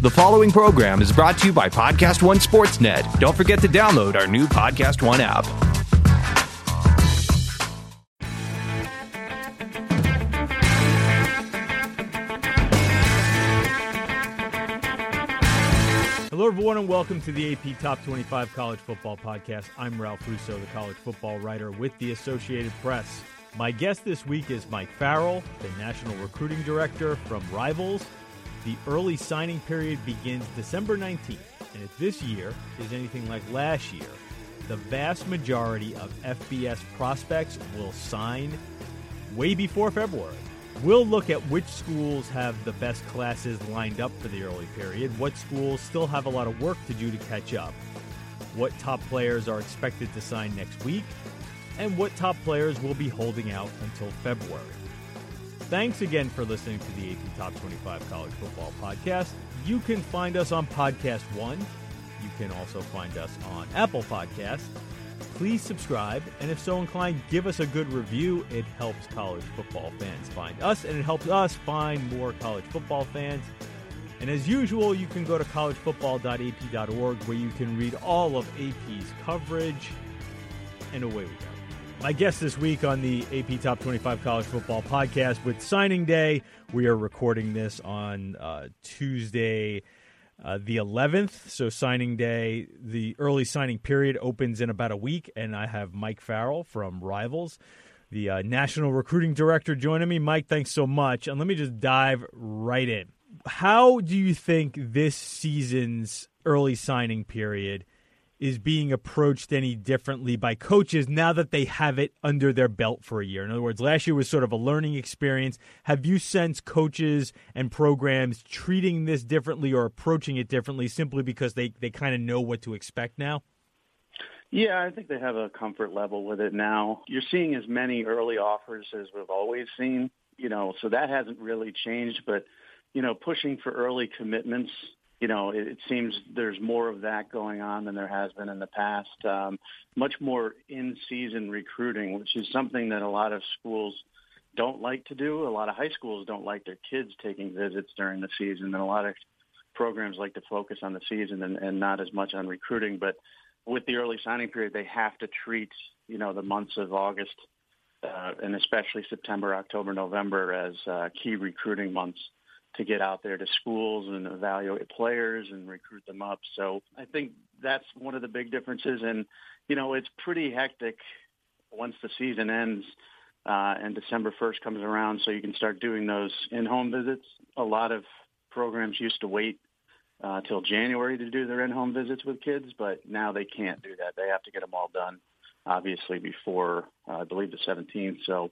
The following program is brought to you by Podcast One Sportsnet. Don't forget to download our new Podcast One app. Hello, everyone, and welcome to the AP Top 25 College Football Podcast. I'm Ralph Russo, the college football writer with the Associated Press. My guest this week is Mike Farrell, the National Recruiting Director from Rivals. The early signing period begins December 19th, and if this year is anything like last year, the vast majority of FBS prospects will sign way before February. We'll look at which schools have the best classes lined up for the early period, what schools still have a lot of work to do to catch up, what top players are expected to sign next week, and what top players will be holding out until February. Thanks again for listening to the AP Top 25 College Football Podcast. You can find us on Podcast One. You can also find us on Apple Podcasts. Please subscribe, and if so inclined, give us a good review. It helps college football fans find us, and it helps us find more college football fans. And as usual, you can go to collegefootball.ap.org where you can read all of AP's coverage. And away we go. My guest this week on the AP Top 25 College Football Podcast with signing day. We are recording this on uh, Tuesday, uh, the 11th. So, signing day, the early signing period opens in about a week. And I have Mike Farrell from Rivals, the uh, National Recruiting Director, joining me. Mike, thanks so much. And let me just dive right in. How do you think this season's early signing period is being approached any differently by coaches now that they have it under their belt for a year. In other words, last year was sort of a learning experience. Have you sensed coaches and programs treating this differently or approaching it differently simply because they, they kind of know what to expect now? Yeah, I think they have a comfort level with it now. You're seeing as many early offers as we've always seen, you know, so that hasn't really changed, but you know, pushing for early commitments you know, it, it seems there's more of that going on than there has been in the past. Um, much more in-season recruiting, which is something that a lot of schools don't like to do. A lot of high schools don't like their kids taking visits during the season, and a lot of programs like to focus on the season and, and not as much on recruiting. But with the early signing period, they have to treat you know the months of August uh, and especially September, October, November as uh, key recruiting months to get out there to schools and evaluate players and recruit them up. So I think that's one of the big differences. And, you know, it's pretty hectic once the season ends uh, and December 1st comes around so you can start doing those in-home visits. A lot of programs used to wait uh, till January to do their in-home visits with kids, but now they can't do that. They have to get them all done, obviously, before, uh, I believe, the 17th. So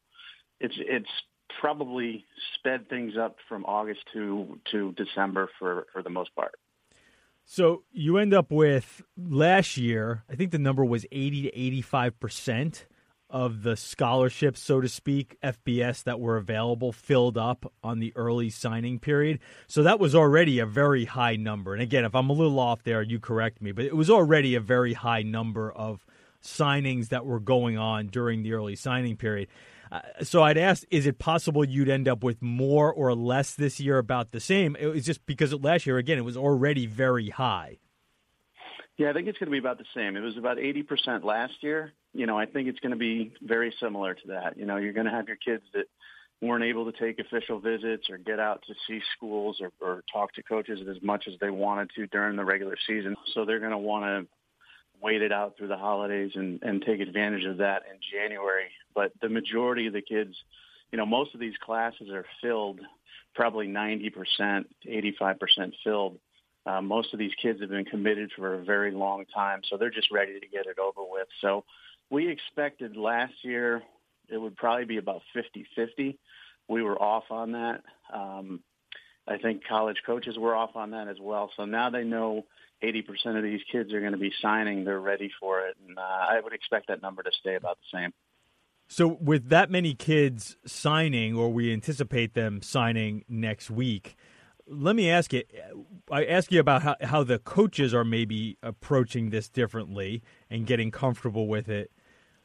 it's it's probably sped things up from August to to December for for the most part. So you end up with last year, I think the number was 80 to 85 percent of the scholarships, so to speak, FBS that were available filled up on the early signing period. So that was already a very high number. And again, if I'm a little off there, you correct me, but it was already a very high number of signings that were going on during the early signing period. Uh, so I'd ask, is it possible you'd end up with more or less this year, about the same? It was just because last year, again, it was already very high. Yeah, I think it's going to be about the same. It was about 80% last year. You know, I think it's going to be very similar to that. You know, you're going to have your kids that weren't able to take official visits or get out to see schools or, or talk to coaches as much as they wanted to during the regular season. So they're going to want to wait it out through the holidays and, and take advantage of that in January. But the majority of the kids, you know, most of these classes are filled, probably 90%, 85% filled. Uh, most of these kids have been committed for a very long time, so they're just ready to get it over with. So we expected last year it would probably be about 50-50. We were off on that. Um, I think college coaches were off on that as well. So now they know – 80% of these kids are going to be signing. They're ready for it. And uh, I would expect that number to stay about the same. So, with that many kids signing, or we anticipate them signing next week, let me ask you I ask you about how, how the coaches are maybe approaching this differently and getting comfortable with it.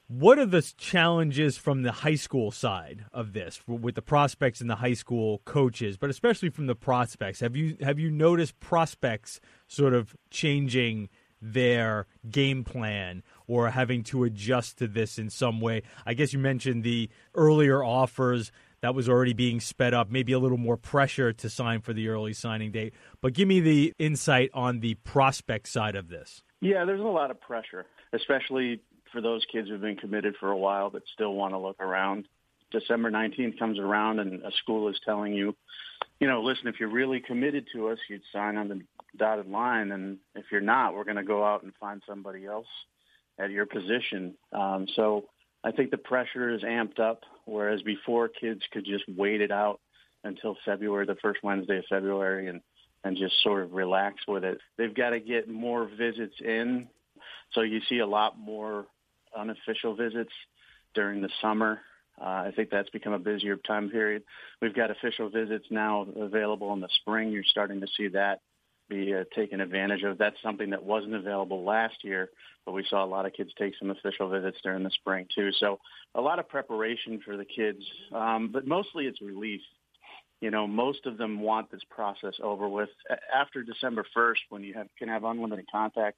What are the challenges from the high school side of this, with the prospects and the high school coaches, but especially from the prospects? Have you have you noticed prospects sort of changing their game plan or having to adjust to this in some way? I guess you mentioned the earlier offers that was already being sped up, maybe a little more pressure to sign for the early signing date. But give me the insight on the prospect side of this. Yeah, there's a lot of pressure, especially for those kids who've been committed for a while but still want to look around. December 19th comes around and a school is telling you, you know, listen, if you're really committed to us, you'd sign on the dotted line. And if you're not, we're going to go out and find somebody else at your position. Um, so I think the pressure is amped up, whereas before kids could just wait it out until February, the first Wednesday of February, and and just sort of relax with it. They've got to get more visits in, so you see a lot more unofficial visits during the summer. Uh, I think that's become a busier time period. We've got official visits now available in the spring. You're starting to see that be uh, taken advantage of. That's something that wasn't available last year, but we saw a lot of kids take some official visits during the spring too. So a lot of preparation for the kids, um, but mostly it's relief. You know, most of them want this process over with after December 1st, when you have, can have unlimited contact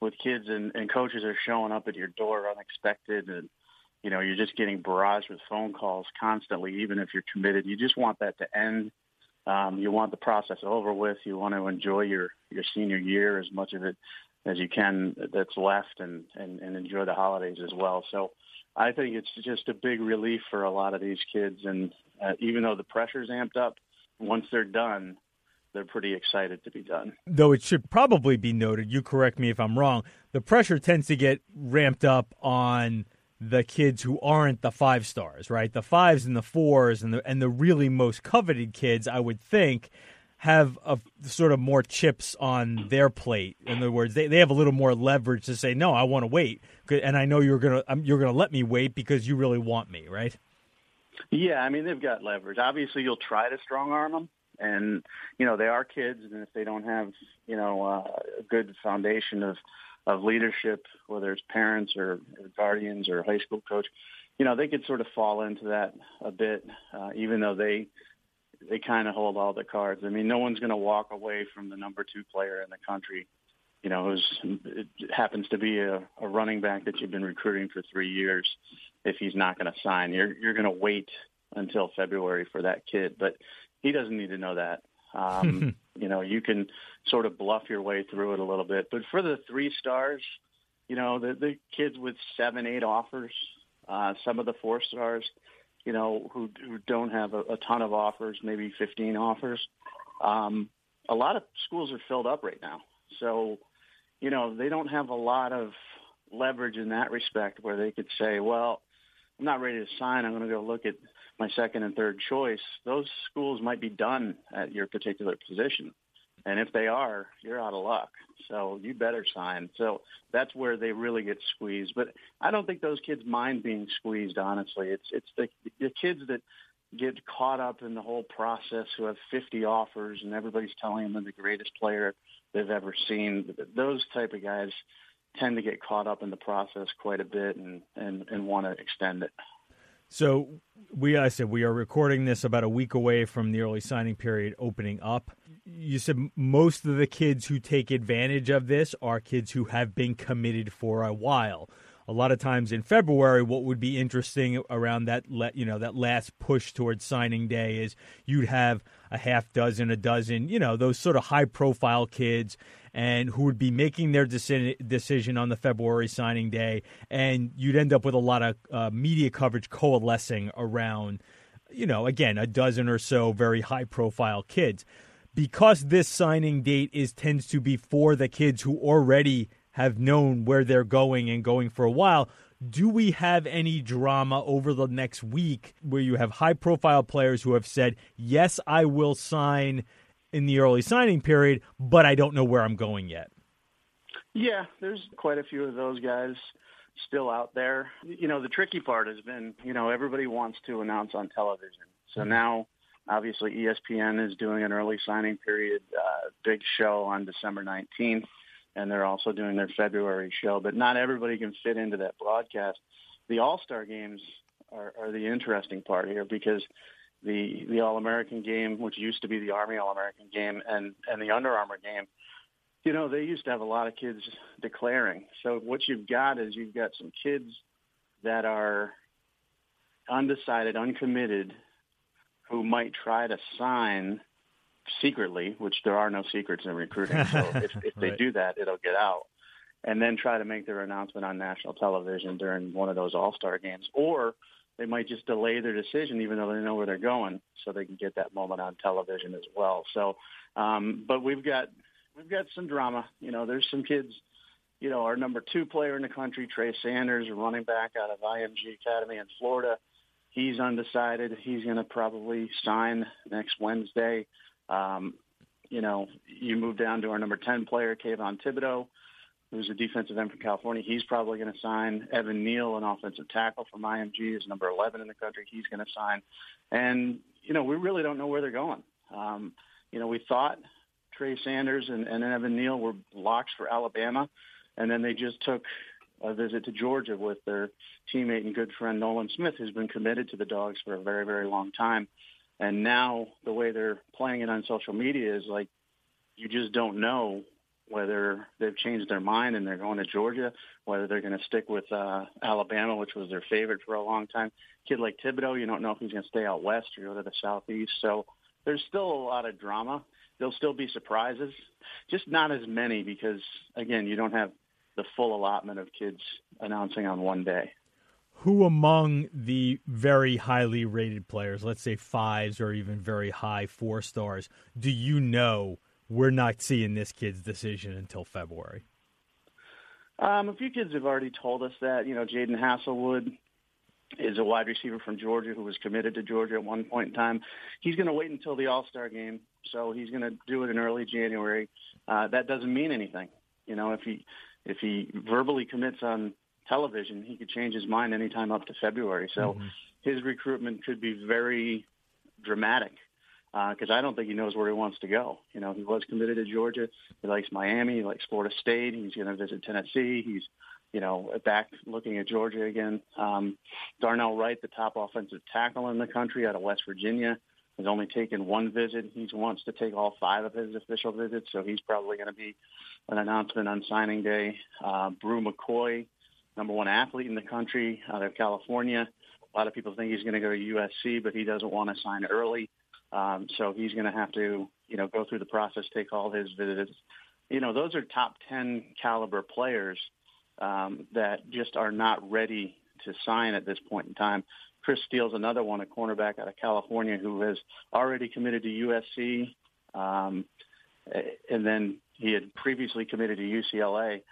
with kids and, and coaches are showing up at your door unexpected and you know you're just getting barraged with phone calls constantly even if you're committed you just want that to end um, you want the process over with. You want to enjoy your your senior year as much of it as you can that's left and and, and enjoy the holidays as well. So I think it's just a big relief for a lot of these kids. And uh, even though the pressure's amped up once they're done they're pretty excited to be done. Though it should probably be noted, you correct me if I'm wrong, the pressure tends to get ramped up on the kids who aren't the five stars, right? The fives and the fours and the and the really most coveted kids, I would think, have a sort of more chips on their plate. In other words, they, they have a little more leverage to say, "No, I want to wait," and I know you're gonna um, you're gonna let me wait because you really want me, right? Yeah, I mean they've got leverage. Obviously, you'll try to strong arm them, and you know they are kids, and if they don't have you know uh, a good foundation of of leadership, whether it's parents or, or guardians or high school coach, you know they could sort of fall into that a bit, uh, even though they they kind of hold all the cards. I mean, no one's going to walk away from the number two player in the country. You know, who's it happens to be a, a running back that you've been recruiting for three years. If he's not going to sign, you're you're going to wait until February for that kid. But he doesn't need to know that. Um, you know, you can sort of bluff your way through it a little bit. But for the three stars, you know, the, the kids with seven, eight offers, uh, some of the four stars, you know, who, who don't have a, a ton of offers, maybe 15 offers. Um, a lot of schools are filled up right now. So, you know, they don't have a lot of leverage in that respect where they could say, well, I'm not ready to sign. I'm going to go look at my second and third choice, those schools might be done at your particular position. And if they are, you're out of luck. So you better sign. So that's where they really get squeezed. But I don't think those kids mind being squeezed. Honestly, it's it's the the kids that get caught up in the whole process who have 50 offers and everybody's telling them they're the greatest player they've ever seen. Those type of guys tend to get caught up in the process quite a bit and and, and want to extend it. So we, I said, we are recording this about a week away from the early signing period opening up. You said most of the kids who take advantage of this are kids who have been committed for a while. A lot of times in February, what would be interesting around that, you know, that last push towards signing day is you'd have a half dozen, a dozen, you know, those sort of high profile kids and who would be making their decision on the February signing day. And you'd end up with a lot of uh, media coverage coalescing around, you know, again, a dozen or so very high profile kids. Because this signing date is tends to be for the kids who already have known where they're going and going for a while, do we have any drama over the next week where you have high profile players who have said, yes, I will sign in the early signing period, but I don't know where I'm going yet? Yeah, there's quite a few of those guys still out there. You know, the tricky part has been, you know, everybody wants to announce on television. So mm-hmm. now, obviously, ESPN is doing an early signing period, uh, big show on December 19th and they're also doing their February show. But not everybody can fit into that broadcast. the All Star games are, are the interesting part here because the the All American game, which used to be the Army All American game, and and the Under Armour game, you know, they used to have a lot of kids declaring. So what you've got is you've got some kids that are undecided, uncommitted, who might try to sign secretly, which there are no secrets in recruiting. So if, if they Right. do that, it'll get out. And then try to make their announcement on national television during one of those All Star games, or they might just delay their decision, even though they know where they're going, so they can get that moment on television as well. So, um, but we've got we've got some drama. You know, there's some kids. You know, our number two player in the country, Trey Sanders, running back out of IMG Academy in Florida. He's undecided. He's going to probably sign next Wednesday. Um, you know, you move down to our number 10 player, Kayvon Thibodeaux, who's a defensive end from California. He's probably going to sign. Evan Neal, an offensive tackle from IMG, is number 11 in the country. He's going to sign. And, you know, we really don't know where they're going. Um, you know, we thought Trey Sanders and, and Evan Neal were locks for Alabama, and then they just took a visit to Georgia with their teammate and good friend Nolan Smith, who's been committed to the Dogs for a very, very long time. And now the way they're playing it on social media is like you just don't know whether they've changed their mind and they're going to Georgia, whether they're going to stick with uh, Alabama, which was their favorite for a long time. Kid like Thibodeaux, you don't know if he's going to stay out west or go to the southeast. So there's still a lot of drama. There'll still be surprises, just not as many because again, you don't have the full allotment of kids announcing on one day. Who among the very highly rated players, let's say fives or even very high four stars, do you know we're not seeing this kid's decision until February? Um, a few kids have already told us that. You know, Jadon Haselwood is a wide receiver from Georgia who was committed to Georgia at one point in time. He's going to wait until the All Star game, so he's going to do it in early January. Uh, that doesn't mean anything. You know, if he if he verbally commits on television, he could change his mind anytime up to February. So Mhm. his recruitment could be very dramatic because I don't think he knows where he wants to go. You know, he was committed to Georgia. He likes Miami. He likes Florida State. He's going to visit Tennessee. He's, you know, back looking at Georgia again. Um, Darnell Wright, the top offensive tackle in the country out of West Virginia, has only taken one visit. He wants to take all five of his official visits, so he's probably going to be an announcement on signing day. Uh, Bru McCoy, number one athlete in the country out of California. A lot of people think he's going to go to USC, but he doesn't want to sign early. Um, so he's going to have to, you know, go through the process, take all his visits. You know, those are top 10 caliber players um, that just are not ready to sign at this point in time. Chris Steele's another one, a cornerback out of California who has already committed to USC. Um, and then he had previously committed to UCLA.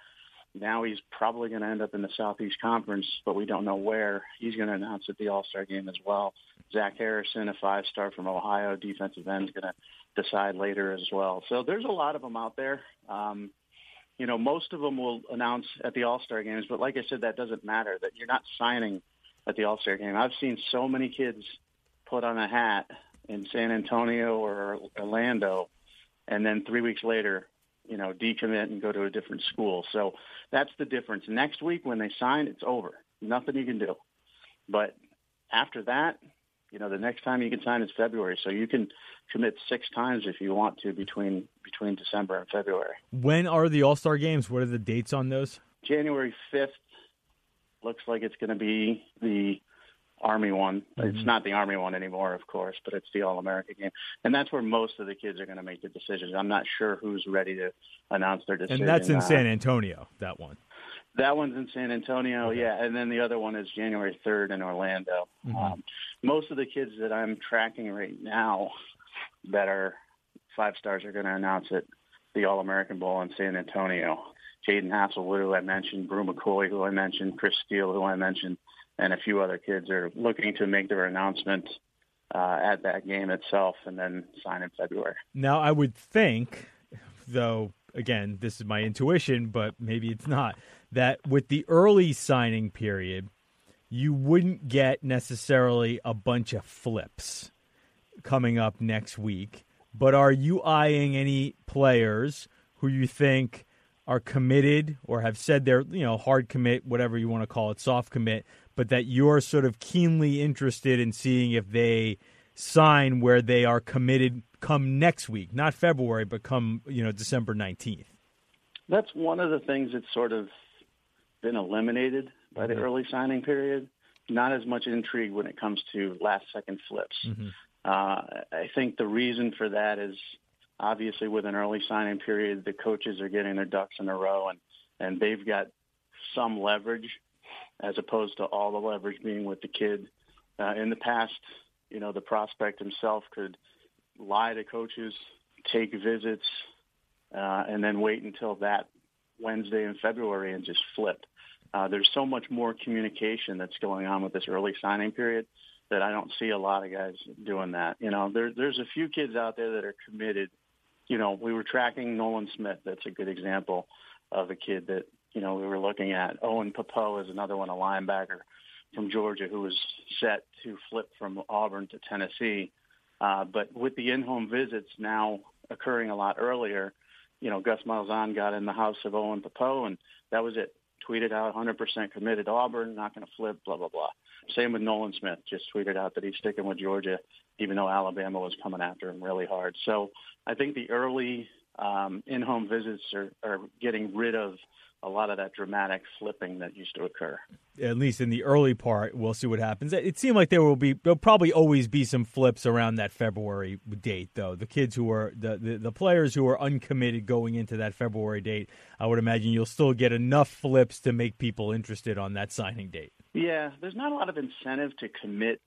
Now he's probably going to end up in the Southeast Conference, but we don't know where. He's going to announce at the All-Star game as well. Zach Harrison, a five-star from Ohio defensive end, is going to decide later as well. So there's a lot of them out there. Um, you know, most of them will announce at the All-Star games, but like I said, that doesn't matter. That you're not signing at the All-Star game. I've seen so many kids put on a hat in San Antonio or Orlando, and then three weeks later, you know, decommit and go to a different school. So that's the difference. Next week when they sign, it's over. Nothing you can do. But after that, you know, the next time you can sign is February. So you can commit six times if you want to between between December and February. When are the All Star games? What are the dates on those? January 5th looks like it's going to be the Army one. Mm-hmm. It's not the Army one anymore, of course, but it's the All-America game. And that's where most of the kids are going to make the decisions. I'm not sure who's ready to announce their decision. And that's in Uh, San Antonio, that one. That one's in San Antonio, Okay. yeah, and then the other one is January 3rd in Orlando. Mhm. Um, most of the kids that I'm tracking right now that are five stars are going to announce it, the All American Bowl in San Antonio. Jadon Haselwood, who I mentioned, Bru McCoy, who I mentioned, Chris Steele, who I mentioned, and a few other kids are looking to make their announcement uh, at that game itself and then sign in February. Now, I would think, though, again, this is my intuition, but maybe it's not, that with the early signing period, you wouldn't get necessarily a bunch of flips coming up next week. But are you eyeing any players who you think are committed or have said they're, you know, hard commit, whatever you want to call it, soft commit, but that you're sort of keenly interested in seeing if they sign where they are committed come next week, not February, but come you know December nineteenth. That's one of the things that's sort of been eliminated by the mm-hmm. early signing period. Not as much intrigue when it comes to last second flips. Mm-hmm. Uh, I think the reason for that is obviously with an early signing period, the coaches are getting their ducks in a row and, and they've got some leverage as opposed to all the leverage being with the kid. Uh, in the past, you know, the prospect himself could lie to coaches, take visits, uh, and then wait until that Wednesday in February and just flip. Uh, there's so much more communication that's going on with this early signing period that I don't see a lot of guys doing that. You know, there, there's a few kids out there that are committed. You know, we were tracking Nolan Smith. That's a good example of a kid that, you know, we were looking at. Owen Pappoe is another one, a linebacker from Georgia who was set to flip from Auburn to Tennessee. Uh, but with the in-home visits now occurring a lot earlier, you know, Gus Malzahn got in the house of Owen Pappoe, and that was it. Tweeted out 100% committed Auburn, not going to flip, blah, blah, blah. Same with Nolan Smith, just tweeted out that he's sticking with Georgia, even though Alabama was coming after him really hard. So I think the early um, in-home visits are, are getting rid of a lot of that dramatic flipping that used to occur. At least in the early part, we'll see what happens. It seemed like there will be there'll probably always be some flips around that February date, though. The kids who are the, the, the players who are uncommitted going into that February date, I would imagine you'll still get enough flips to make people interested on that signing date. Yeah, there's not a lot of incentive to commit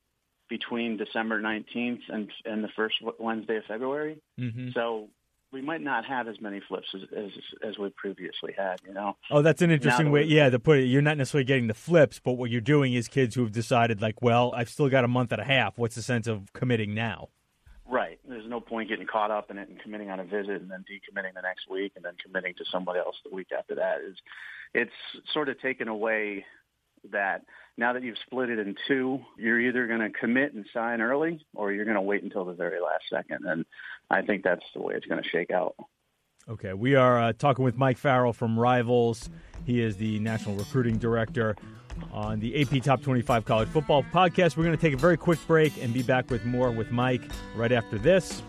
between December 19th and and the first Wednesday of February. Mm-hmm. So we might not have as many flips as, as as we previously had. You know. Oh, that's an interesting way. Yeah, to put it. You're not necessarily getting the flips, but what you're doing is kids who have decided, like, well, I've still got a month and a half. What's the sense of committing now? Right. There's no point getting caught up in it and committing on a visit and then decommitting the next week and then committing to somebody else the week after that. Is it's sort of taken away that now that you've split it in two, you're either going to commit and sign early or you're going to wait until the very last second. And I think that's the way it's going to shake out. Okay, we are uh, talking with Mike Farrell from Rivals. He is the national recruiting director on the AP Top 25 College Football Podcast. We're going to take a very quick break and be back with more with Mike right after this.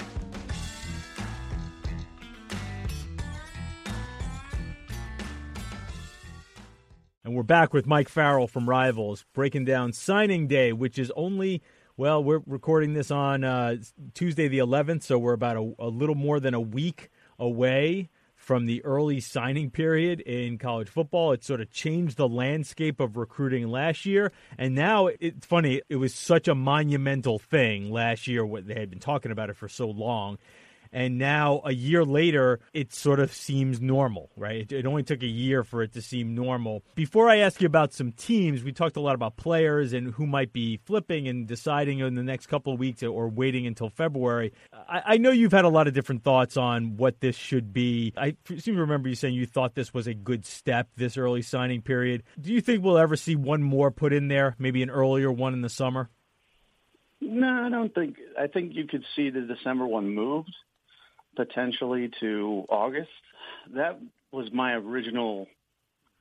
And we're back with Mike Farrell from Rivals, breaking down signing day, which is only, well, we're recording this on uh, Tuesday the 11th, so we're about a, a, little more than a week away from the early signing period in college football. It sort of changed the landscape of recruiting last year. And now it's funny, it was such a monumental thing last year, what they had been talking about it for so long and now a year later it sort of seems normal right? It, it, only took a year for it to seem normal. Before i ask you about some teams we talked a lot about players and who might be flipping and deciding in the next couple of weeks or waiting until february. I, I know you've had a lot of different thoughts on what this should be. I seem to remember you saying you thought this was a good step this early signing period. Do you think we'll ever see one more put in there maybe an earlier one in the summer? No, I don't think. I think you could see the December one moved potentially to August. That was my original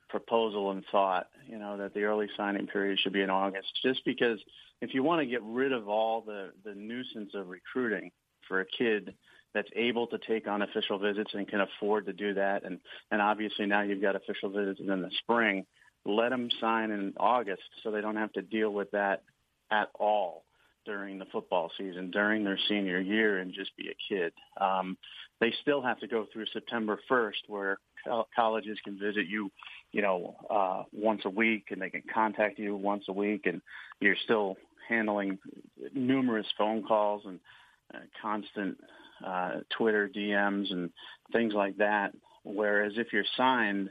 proposal and thought, you know, that the early signing period should be in August, just because if you want to get rid of all the, the nuisance of recruiting for a kid that's able to take on official visits and can afford to do that, and, and obviously now you've got official visits in the spring, let them sign in August so they don't have to deal with that at all during the football season, during their senior year, and just be a kid. Um, they still have to go through September 1st, where co- colleges can visit you, you know, uh, once a week, and they can contact you once a week, and you're still handling numerous phone calls and uh, constant uh, Twitter DMs and things like that. Whereas if you're signed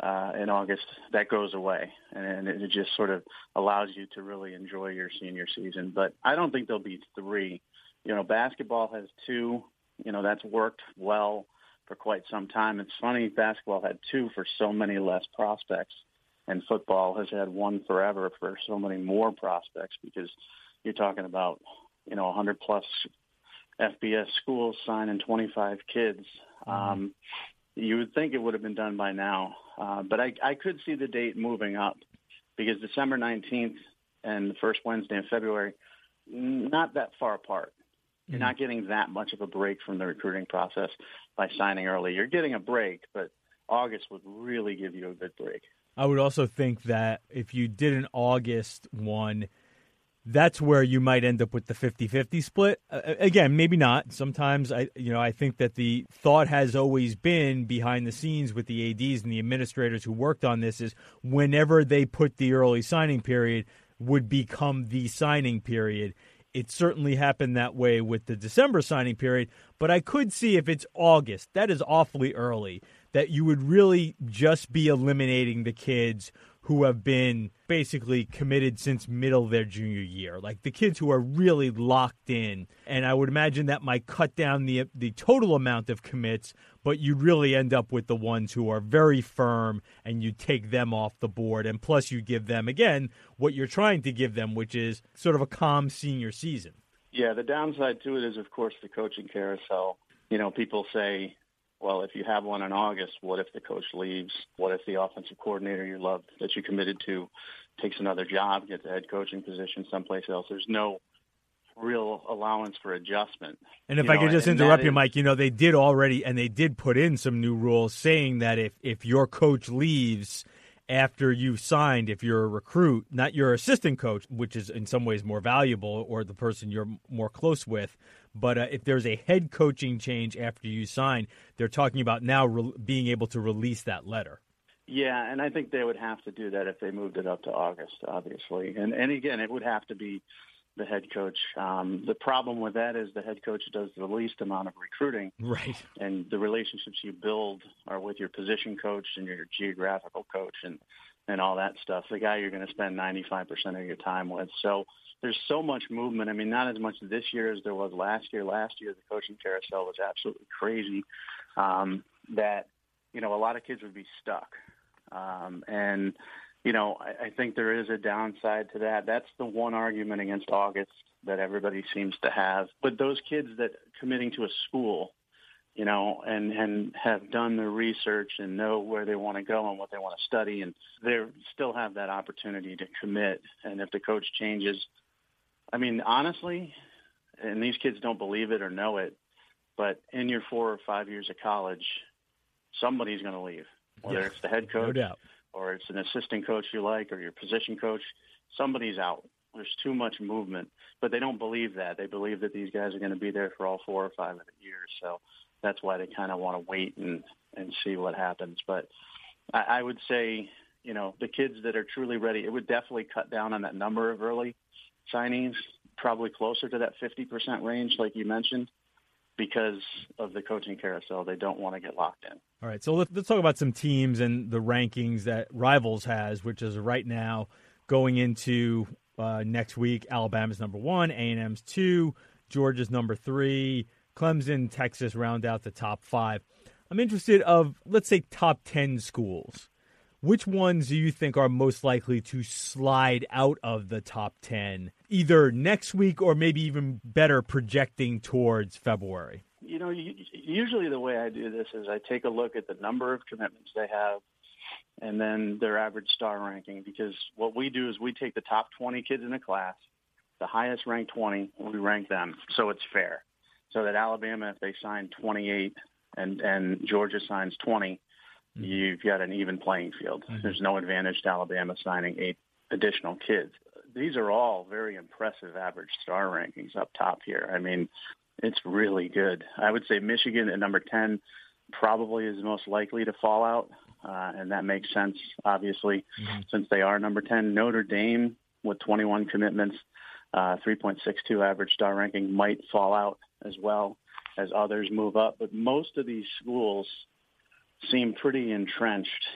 uh, in August, that goes away, and it just sort of allows you to really enjoy your senior season. But I don't think there'll be three. You know, basketball has two. You know, that's worked well for quite some time. It's funny, basketball had two for so many less prospects, and football has had one forever for so many more prospects because you're talking about, you know, 100 plus FBS schools signing 25 kids. Mm-hmm. Um, you would think it would have been done by now, uh, but I, I could see the date moving up because December 19th and the first Wednesday in February, not that far apart. You're mm-hmm. not getting that much of a break from the recruiting process by signing early. You're getting a break, but August would really give you a good break. I would also think that if you did an August one, that's where you might end up with the 50-50 split. Uh, again, maybe not. Sometimes I you know, I think that the thought has always been behind the scenes with the ADs and the administrators who worked on this is whenever they put the early signing period would become the signing period. It certainly happened that way with the December signing period, but I could see if it's August, that is awfully early, that you would really just be eliminating the kids who have been basically committed since middle of their junior year, like the kids who are really locked in. And I would imagine that might cut down the the total amount of commits, but you'd really end up with the ones who are very firm and you take them off the board. And plus you give them again what you're trying to give them, which is sort of a calm senior season. Yeah, the downside to it is of course the coaching carousel. You know, people say well, if you have one in August, what if the coach leaves? What if the offensive coordinator you loved that you committed to takes another job, gets a head coaching position someplace else? There's no real allowance for adjustment. And if you I know, could just interrupt you, is, Mike, you know, they did already, and they did put in some new rules saying that if, if your coach leaves after you've signed, if you're a recruit, not your assistant coach, which is in some ways more valuable, or the person you're more close with, but uh, if there's a head coaching change after you sign, they're talking about now re- being able to release that letter. Yeah, and I think they would have to do that if they moved it up to August, obviously. And and again, it would have to be the head coach. Um, the problem with that is the head coach does the least amount of recruiting, right? And the relationships you build are with your position coach and your geographical coach and and all that stuff. The guy you're going to spend 95% of your time with. So there's so much movement. I mean, not as much this year as there was last year. Last year, the coaching carousel was absolutely crazy. Um, that you know, a lot of kids would be stuck, um, and you know, I, I think there is a downside to that. That's the one argument against August that everybody seems to have. But those kids that committing to a school, you know, and and have done their research and know where they want to go and what they want to study, and they still have that opportunity to commit. And if the coach changes, I mean, honestly, and these kids don't believe it or know it, but in your four or five years of college, somebody's going to leave, whether it's the head coach no or it's an assistant coach you like or your position coach. Somebody's out. There's too much movement, but they don't believe that. They believe that these guys are going to be there for all four or five of the years. So that's why they kind of want to wait and and see what happens. But I, I would say, you know, the kids that are truly ready, it would definitely cut down on that number of early signings, probably closer to that 50% range, like you mentioned, because of the coaching carousel. They don't want to get locked in. All right, so let's, let's talk about some teams and the rankings that Rivals has, which is right now going into uh, next week. Alabama's number one, A&M's two, Georgia's number three, Clemson, Texas round out the top five. I'm interested of let's say top ten schools which ones do you think are most likely to slide out of the top 10 either next week or maybe even better projecting towards February? You know, usually the way I do this is I take a look at the number of commitments they have and then their average star ranking because what we do is we take the top 20 kids in the class, the highest ranked 20, we rank them so it's fair. So that Alabama, if they sign 28 and, and Georgia signs 20, Mm-hmm. you've got an even playing field. Mm-hmm. There's no advantage to Alabama signing eight additional kids. These are all very impressive average star rankings up top here. I mean, it's really good. I would say Michigan at number 10 probably is most likely to fall out, uh, and that makes sense, obviously, mm-hmm. since they are number 10. Notre Dame with 21 commitments, uh, 3.62 average star ranking might fall out as well as others move up. But most of these schools seem pretty entrenched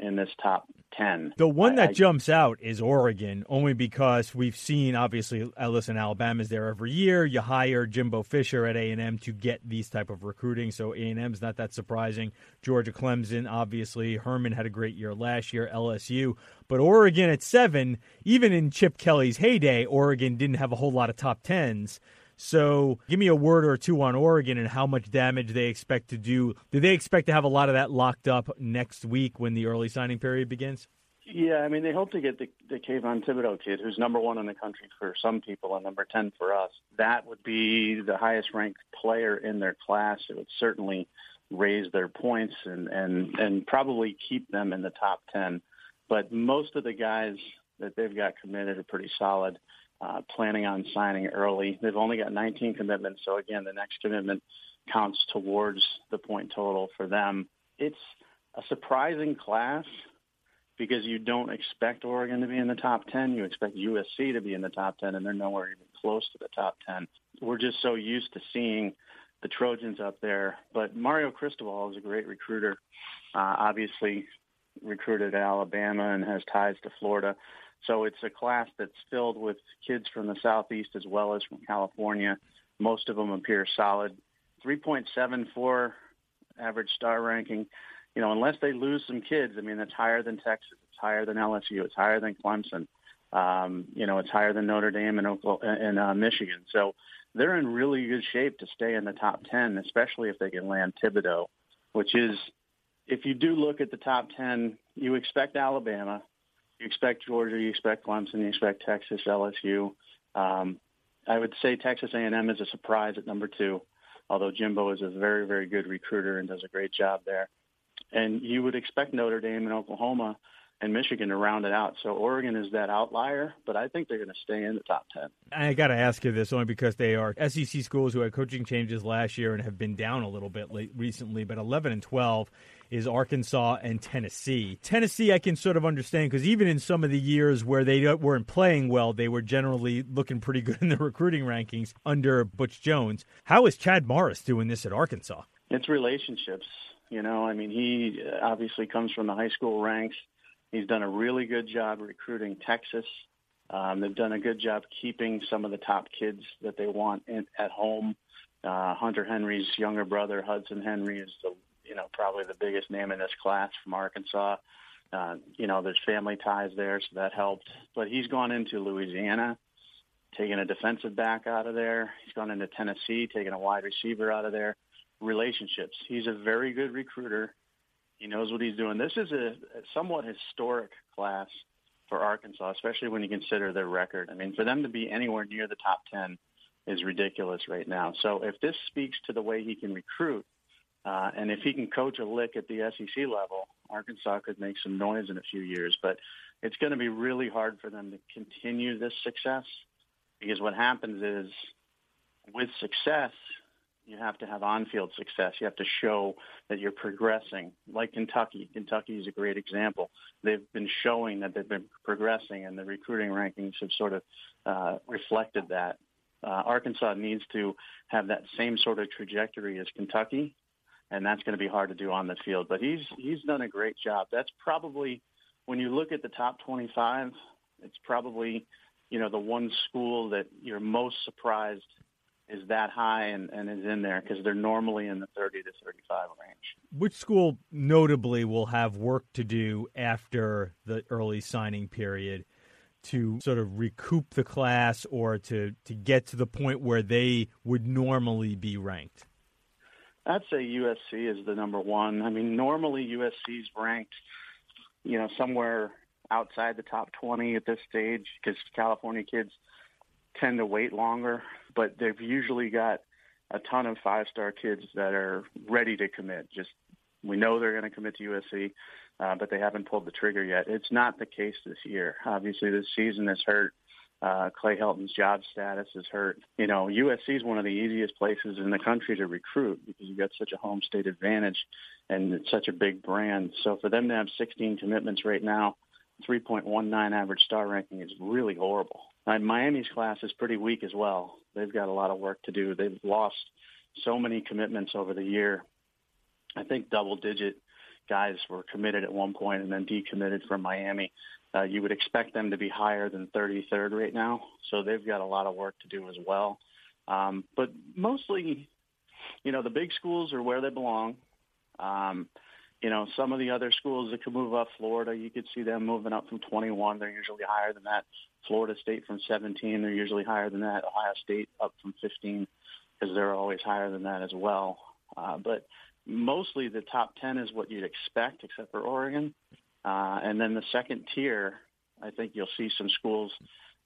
in this top 10. The one that I, jumps out is Oregon, only because we've seen, obviously, Ellis and Alabama's there every year. You hire Jimbo Fisher at A&M to get these type of recruiting, so A&M's not that surprising. Georgia Clemson, obviously. Herman had a great year last year, LSU. But Oregon at seven, even in Chip Kelly's heyday, Oregon didn't have a whole lot of top 10s. So give me a word or two on Oregon and how much damage they expect to do. Do they expect to have a lot of that locked up next week when the early signing period begins? Yeah, I mean, they hope to get the, the Kayvon Thibodeaux kid, who's number one in the country for some people and number 10 for us. That would be the highest ranked player in their class. It would certainly raise their points and, and, and probably keep them in the top 10. But most of the guys that they've got committed are pretty solid, uh, planning on signing early. They've only got 19 commitments. So again, the next commitment counts towards the point total for them. It's a surprising class because you don't expect Oregon to be in the top 10. You expect USC to be in the top 10, and they're nowhere even close to the top 10. We're just so used to seeing the Trojans up there. But Mario Cristobal is a great recruiter. Uh, obviously, recruited at Alabama and has ties to Florida. So it's a class that's filled with kids from the Southeast as well as from California. Most of them appear solid. 3.74 average star ranking you know, unless they lose some kids, I mean, it's higher than Texas, it's higher than LSU, it's higher than Clemson. Um, you know, it's higher than Notre Dame and Oklahoma, and uh, Michigan. So they're in really good shape to stay in the top 10, especially if they can land Thibodeaux, which is, if you do look at the top 10, you expect Alabama, you expect Georgia, you expect Clemson, you expect Texas, LSU. Um, I would say Texas A&M is a surprise at number two, although Jimbo is a very, very good recruiter and does a great job there and you would expect Notre Dame and Oklahoma and Michigan to round it out. So Oregon is that outlier, but I think they're going to stay in the top 10. I got to ask you this only because they are SEC schools who had coaching changes last year and have been down a little bit late, recently, but 11 and 12 is Arkansas and Tennessee. Tennessee, I can sort of understand because even in some of the years where they weren't playing well, they were generally looking pretty good in the recruiting rankings under Butch Jones. How is Chad Morris doing this at Arkansas? It's relationships. You know, I mean, he obviously comes from the high school ranks. He's done a really good job recruiting Texas. Um, they've done a good job keeping some of the top kids that they want in, at home. Uh, Hunter Henry's younger brother, Hudson Henry, is the you know probably the biggest name in this class from Arkansas. Uh, you know, there's family ties there, so that helped. But he's gone into Louisiana, taking a defensive back out of there. He's gone into Tennessee, taking a wide receiver out of there relationships. He's a very good recruiter. He knows what he's doing. This is a, somewhat historic class for Arkansas, especially when you consider their record. I mean, for them to be anywhere near the top 10 is ridiculous right now. So if this speaks to the way he can recruit, uh, and if he can coach a lick at the SEC level, Arkansas could make some noise in a few years. But it's going to be really hard for them to continue this success because what happens is with success, you have to have on-field success. You have to show that you're progressing. Like Kentucky, Kentucky is a great example. They've been showing that they've been progressing, and the recruiting rankings have sort of uh, reflected that. Uh, Arkansas needs to have that same sort of trajectory as Kentucky, and that's going to be hard to do on the field. But he's he's done a great job. That's probably when you look at the top 25, it's probably you know the one school that you're most surprised is that high and, and is in there because they're normally in the 30 to 35 range. Which school notably will have work to do after the early signing period to sort of recoup the class or to, to get to the point where they would normally be ranked? I'd say USC is the number one. I mean, normally USC's ranked, you know, somewhere outside the top 20 at this stage because California kids tend to wait longer but they've usually got a ton of five star kids that are ready to commit. Just we know they're going to commit to USC, uh, but they haven't pulled the trigger yet. It's not the case this year. Obviously, this season has hurt. Uh, Clay Helton's job status is hurt. You know, USC is one of the easiest places in the country to recruit because you've got such a home state advantage and it's such a big brand. So for them to have 16 commitments right now, 3.19 average star ranking is really horrible. And Miami's class is pretty weak as well. They've got a lot of work to do. They've lost so many commitments over the year. I think double digit guys were committed at one point and then decommitted from Miami. Uh, you would expect them to be higher than 33rd right now, so they've got a lot of work to do as well. Um, but mostly, you know, the big schools are where they belong. Um, you know, some of the other schools that could move up, Florida, you could see them moving up from 21. They're usually higher than that. Florida State from 17, they're usually higher than that. Ohio State up from 15 because they're always higher than that as well. Uh, but mostly the top 10 is what you'd expect, except for Oregon. Uh, and then the second tier, I think you'll see some schools,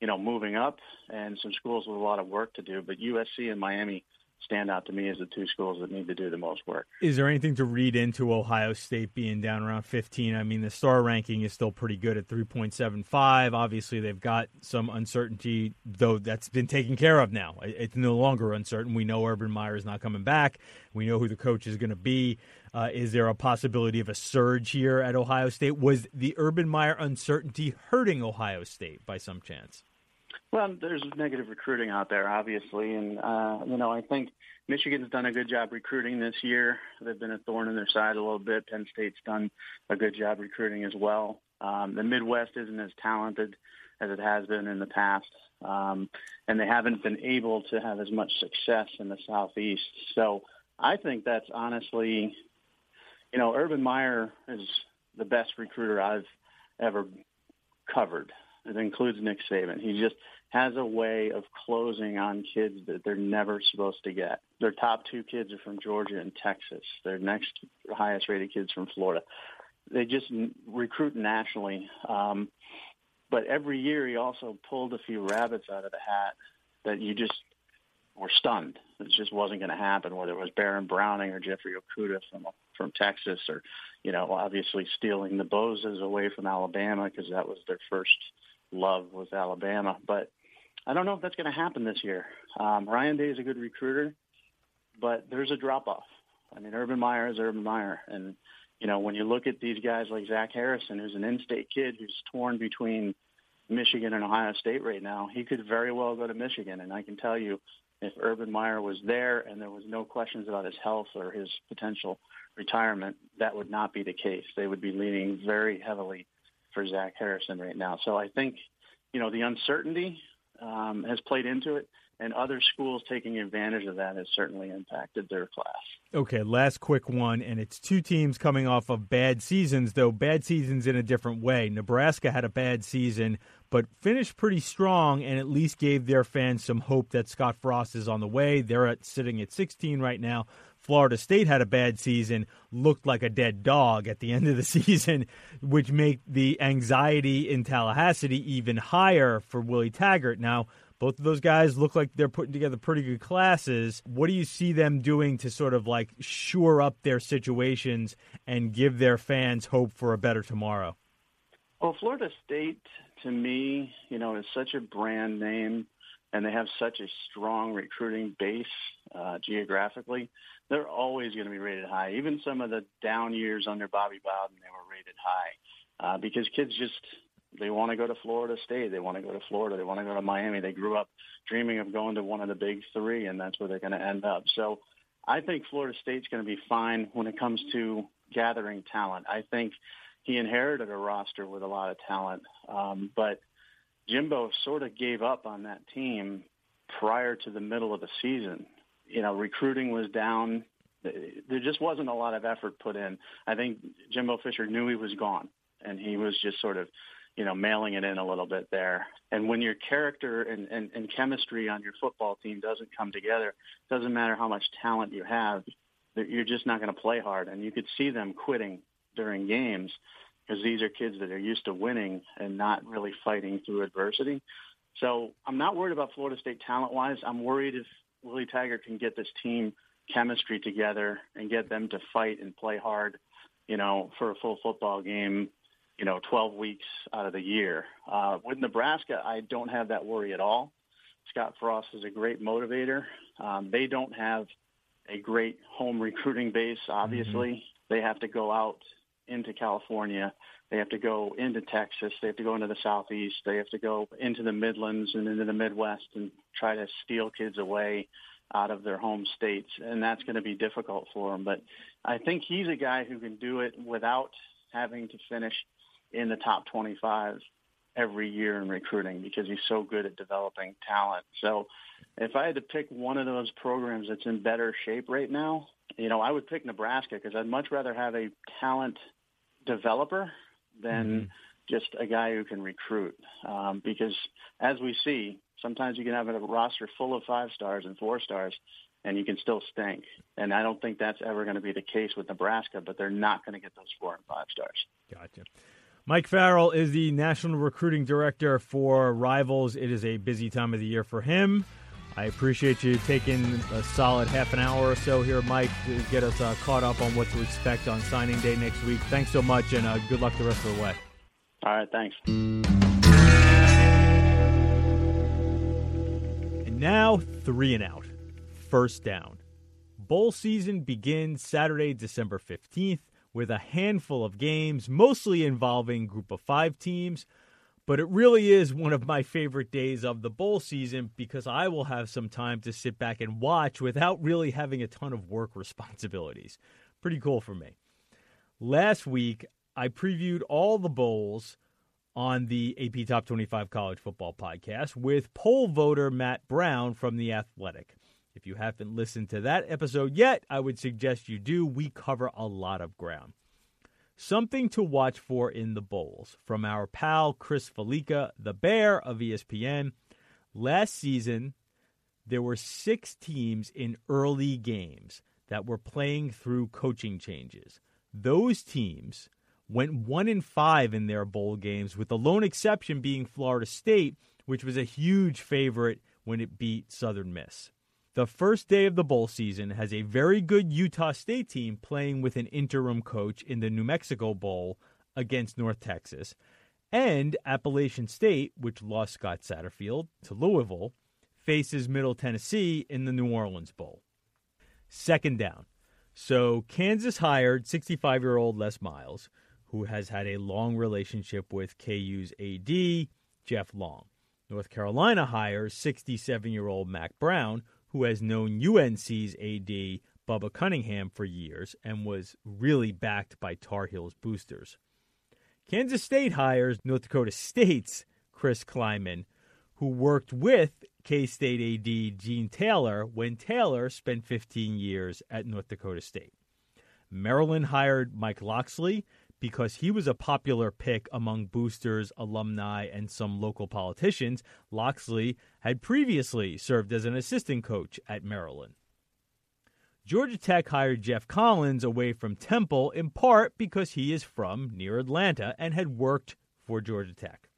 you know, moving up and some schools with a lot of work to do. But USC and Miami stand out to me as the two schools that need to do the most work. Is there anything to read into Ohio State being down around 15? I mean, the star ranking is still pretty good at 3.75. Obviously, they've got some uncertainty, though that's been taken care of now. It's no longer uncertain. We know Urban Meyer is not coming back. We know who the coach is going to be. Uh, is there a possibility of a surge here at Ohio State? Was the Urban Meyer uncertainty hurting Ohio State by some chance? Well, there's negative recruiting out there, obviously, and uh, you know I think Michigan's done a good job recruiting this year. They've been a thorn in their side a little bit. Penn State's done a good job recruiting as well. Um, the Midwest isn't as talented as it has been in the past, um, and they haven't been able to have as much success in the Southeast. So I think that's honestly, you know, Urban Meyer is the best recruiter I've ever covered. It includes Nick Saban. He just has a way of closing on kids that they're never supposed to get. Their top two kids are from Georgia and Texas. Their next highest rated kids from Florida. They just recruit nationally. Um, but every year he also pulled a few rabbits out of the hat that you just were stunned. It just wasn't going to happen, whether it was Baron Browning or Jeffrey Okudah from from Texas, or you know, obviously stealing the Bosas away from Alabama because that was their first love was Alabama. But I don't know if that's going to happen this year. Um, Ryan Day is a good recruiter, but there's a drop off. I mean, Urban Meyer is Urban Meyer, and you know when you look at these guys like Zach Harrison, who's an in-state kid who's torn between Michigan and Ohio State right now, he could very well go to Michigan. And I can tell you, if Urban Meyer was there and there was no questions about his health or his potential retirement, that would not be the case. They would be leaning very heavily for Zach Harrison right now. So I think, you know, the uncertainty um, has played into it, and other schools taking advantage of that has certainly impacted their class. Okay, last quick one, and it's two teams coming off of bad seasons, though bad seasons in a different way. Nebraska had a bad season, but finished pretty strong and at least gave their fans some hope that Scott Frost is on the way. They're at, sitting at 16 right now. Florida State had a bad season, looked like a dead dog at the end of the season, which made the anxiety in Tallahassee even higher for Willie Taggart. Now, both of those guys look like they're putting together pretty good classes. What do you see them doing to sort of like shore up their situations and give their fans hope for a better tomorrow? Well, Florida State, to me, you know, is such a brand name and they have such a strong recruiting base uh, geographically, they're always going to be rated high. Even some of the down years under Bobby Bowden, they were rated high uh, because kids just they want to go to Florida State, they want to go to Florida, they want to go to Miami. They grew up dreaming of going to one of the big three, and that's where they're going to end up. So I think Florida State's going to be fine when it comes to gathering talent. I think he inherited a roster with a lot of talent, um, but Jimbo sort of gave up on that team prior to the middle of the season. You know, recruiting was down. There just wasn't a lot of effort put in. I think Jimbo Fisher knew he was gone, and he was just sort of, you know, mailing it in a little bit there. And when your character and, and, and chemistry on your football team doesn't come together, doesn't matter how much talent you have, you're just not going to play hard. And you could see them quitting during games because these are kids that are used to winning and not really fighting through adversity. So I'm not worried about Florida State talent-wise. I'm worried if Willie Taggart can get this team chemistry together and get them to fight and play hard, you know, for a full football game, you know, 12 weeks out of the year. Uh, with Nebraska, I don't have that worry at all. Scott Frost is a great motivator. Um, they don't have a great home recruiting base, obviously. Mm-hmm. They have to go out into California. They have to go into Texas. They have to go into the Southeast. They have to go into the Midlands and into the Midwest and try to steal kids away out of their home states. And that's going to be difficult for him. But I think he's a guy who can do it without having to finish in the top 25 every year in recruiting because he's so good at developing talent. So if I had to pick one of those programs that's in better shape right now, you know, I would pick Nebraska because I'd much rather have a talent developer than mm-hmm. just a guy who can recruit. Um, because as we see, sometimes you can have a roster full of five stars and four stars, and you can still stink. And I don't think that's ever going to be the case with Nebraska, but they're not going to get those four and five stars. Gotcha. Mike Farrell is the national recruiting director for Rivals. It is a busy time of the year for him. I appreciate you taking a solid half an hour or so here, Mike, to get us uh, caught up on what to expect on signing day next week. Thanks so much, and uh, good luck the rest of the way. All right, thanks. And now, three and out. First down. Bowl season begins Saturday, December 15th with a handful of games, mostly involving group of five teams. But it really is one of my favorite days of the bowl season because I will have some time to sit back and watch without really having a ton of work responsibilities. Pretty cool for me. Last week, I previewed all the bowls on the AP Top 25 College Football podcast with poll voter Matt Brown from The Athletic. If you haven't listened to that episode yet, I would suggest you do. We cover a lot of ground. Something to watch for in the bowls from our pal Chris Fallica, the Bear of ESPN. Last season, there were six teams in early games that were playing through coaching changes. Those teams went one in five in their bowl games, with the lone exception being Florida State, which was a huge favorite when it beat Southern Miss. The first day of the bowl season has a very good Utah State team playing with an interim coach in the New Mexico Bowl against North Texas. And Appalachian State, which lost Scott Satterfield to Louisville, faces Middle Tennessee in the New Orleans Bowl. Second down. So Kansas hired 65 year old Les Miles, who has had a long relationship with KU's AD, Jeff Long. North Carolina hires 67 year old Mack Brown, who has known UNC's AD Bubba Cunningham for years and was really backed by Tar Heels boosters. Kansas State hires North Dakota State's Chris Klieman, who worked with K State AD Gene Taylor when Taylor spent 15 years at North Dakota State. Maryland hired Mike Locksley, because he was a popular pick among boosters, alumni, and some local politicians. Locksley had previously served as an assistant coach at Maryland. Georgia Tech hired Geoff Collins away from Temple in part because he is from near Atlanta and had worked for Georgia Tech.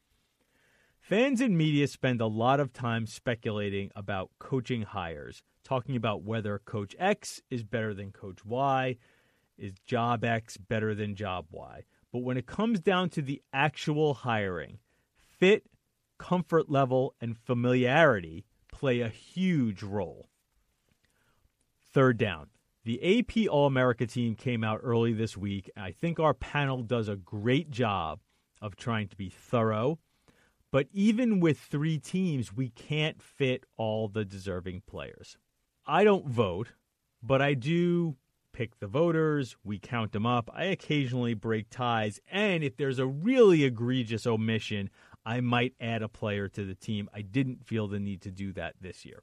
Fans and media spend a lot of time speculating about coaching hires, talking about whether Coach X is better than Coach Y, is job X better than job Y? But when it comes down to the actual hiring, fit, comfort level, and familiarity play a huge role. Third down. The AP All America team came out early this week. I think our panel does a great job of trying to be thorough. But even with three teams, we can't fit all the deserving players. I don't vote, but I do pick the voters, we count them up. I occasionally break ties, and if there's a really egregious omission, I might add a player to the team. I didn't feel the need to do that this year.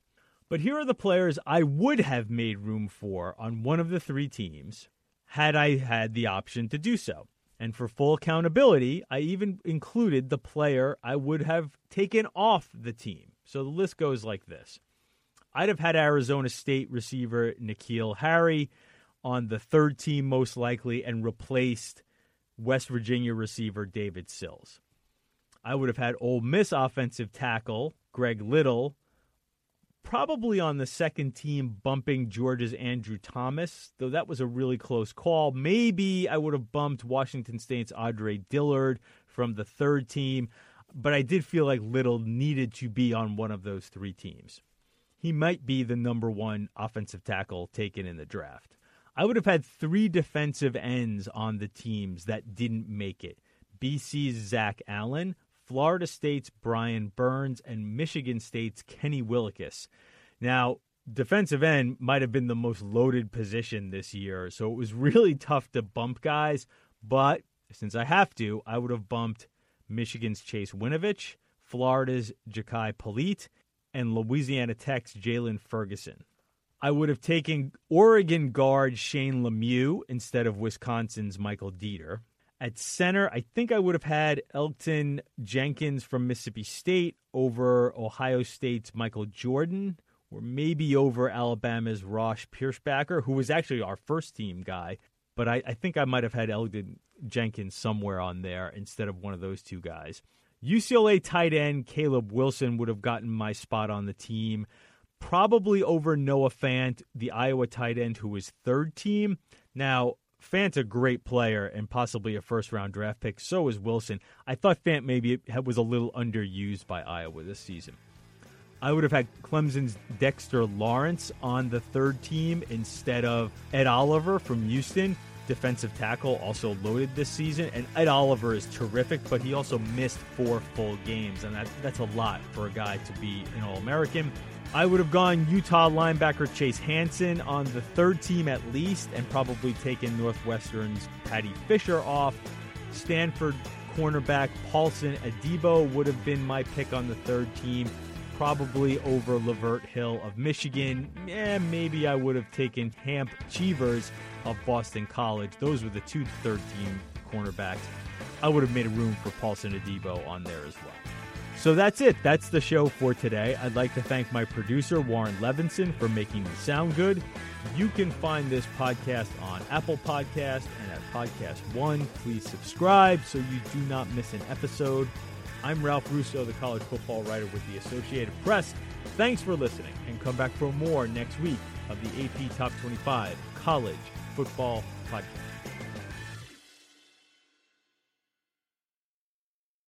But here are the players I would have made room for on one of the three teams had I had the option to do so. And for full accountability, I even included the player I would have taken off the team. So the list goes like this I'd have had Arizona State receiver N'Keal Harry on the third team most likely and replaced West Virginia receiver David Sills. I would have had Ole Miss offensive tackle Greg Little probably on the second team bumping Georgia's Andrew Thomas, though that was a really close call. Maybe I would have bumped Washington State's Andre Dillard from the third team, but I did feel like Little needed to be on one of those three teams. He might be the number one offensive tackle taken in the draft. I would have had three defensive ends on the teams that didn't make it BC's Zach Allen, Florida State's Brian Burns, and Michigan State's Kenny Willekes. Now, defensive end might have been the most loaded position this year, so it was really tough to bump guys. But since I have to, I would have bumped Michigan's Chase Winovich, Florida's Jachai Polite, and Louisiana Tech's Jaylon Ferguson. I would have taken Oregon guard Shane Lemieux instead of Wisconsin's Michael Deiter. At center, I think I would have had Elgton Jenkins from Mississippi State over Ohio State's Michael Jordan, or maybe over Alabama's Ross Pierschbacher, who was actually our first team guy. but I, I think I might have had Elgton Jenkins somewhere on there instead of one of those two guys. UCLA tight end Caleb Wilson would have gotten my spot on the team, probably over Noah Fant, the Iowa tight end who was third team. Now, Fant's a great player and possibly a first round draft pick. So is Wilson. I thought Fant maybe was a little underused by Iowa this season. I would have had Clemson's Dexter Lawrence on the third team instead of Ed Oliver from Houston. Defensive tackle, also loaded this season. And Ed Oliver is terrific, but he also missed four full games, and that, that's a lot for a guy to be an All American. I would have gone Utah linebacker Chase Hansen on the third team at least, and probably taken Northwestern's Paddy Fisher off. Stanford cornerback Paulson Adebo would have been my pick on the third team, probably over Lavert Hill of Michigan. Eh, maybe I would have taken Hamp Cheevers of Boston College. Those were the two third team cornerbacks. I would have made room for Paulson Adebo on there as well. So that's it. That's the show for today. I'd like to thank my producer, Warren Levinson, for making me sound good. You can find this podcast on Apple Podcast and at Podcast One. Please subscribe so you do not miss an episode. I'm Ralph Russo, the college football writer with the Associated Press. Thanks for listening, and come back for more next week of the AP Top 25 College Football Podcast.